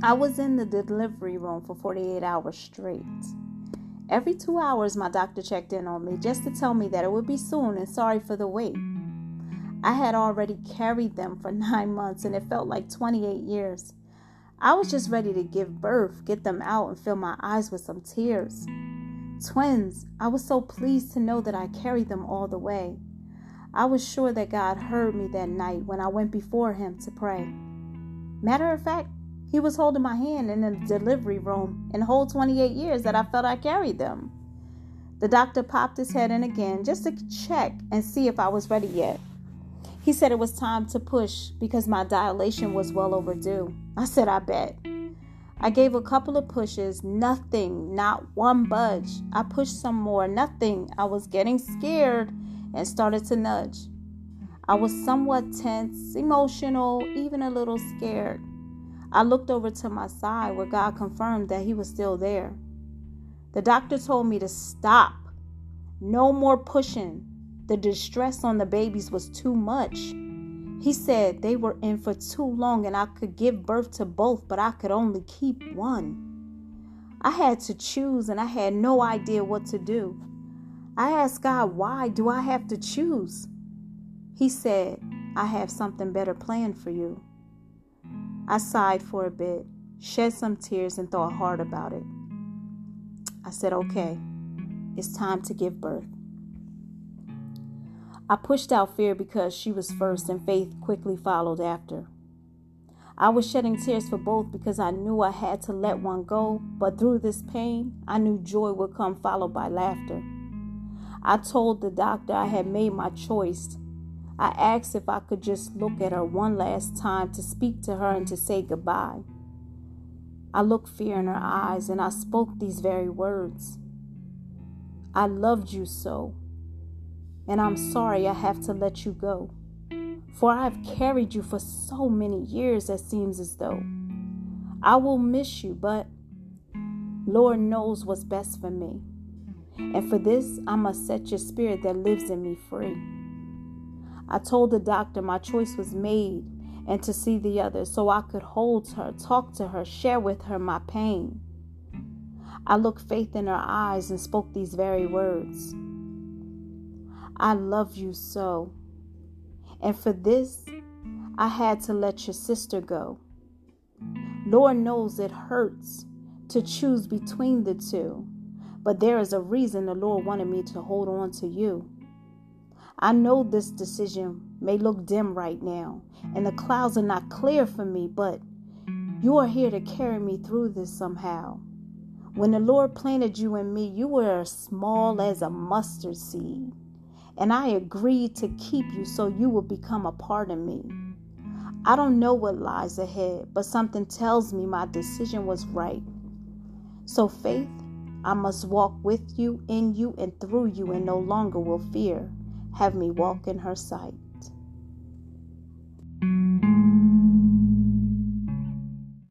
I was in the delivery room for 48 hours straight. Every two hours, my doctor checked in on me just to tell me that it would be soon and sorry for the wait. I had already carried them for nine months and it felt like 28 years. I was just ready to give birth, get them out, and fill my eyes with some tears. Twins, I was so pleased to know that I carried them all the way. I was sure that God heard me that night when I went before Him to pray. Matter of fact, He was holding my hand in the delivery room in whole 28 years that I felt I carried them. The doctor popped his head in again just to check and see if I was ready yet. He said it was time to push because my dilation was well overdue. I said, I bet. I gave a couple of pushes, nothing, not one budge. I pushed some more, nothing. I was getting scared and started to nudge. I was somewhat tense, emotional, even a little scared. I looked over to my side where God confirmed that He was still there. The doctor told me to stop. No more pushing. The distress on the babies was too much. He said they were in for too long and I could give birth to both, but I could only keep one. I had to choose and I had no idea what to do. I asked God, why do I have to choose? He said, I have something better planned for you. I sighed for a bit, shed some tears, and thought hard about it. I said, okay, it's time to give birth. I pushed out fear because she was first and faith quickly followed after. I was shedding tears for both because I knew I had to let one go, but through this pain, I knew joy would come followed by laughter. I told the doctor I had made my choice. I asked if I could just look at her one last time to speak to her and to say goodbye. I looked fear in her eyes and I spoke these very words I loved you so and I'm sorry I have to let you go. For I have carried you for so many years, it seems as though. I will miss you, but Lord knows what's best for me. And for this, I must set your spirit that lives in me free. I told the doctor my choice was made and to see the other so I could hold her, talk to her, share with her my pain. I looked faith in her eyes and spoke these very words. I love you so. And for this, I had to let your sister go. Lord knows it hurts to choose between the two, but there is a reason the Lord wanted me to hold on to you. I know this decision may look dim right now, and the clouds are not clear for me, but you are here to carry me through this somehow. When the Lord planted you in me, you were as small as a mustard seed and I agreed to keep you so you will become a part of me. I don't know what lies ahead, but something tells me my decision was right. So, faith, I must walk with you, in you, and through you, and no longer will fear have me mm. walk in her sight.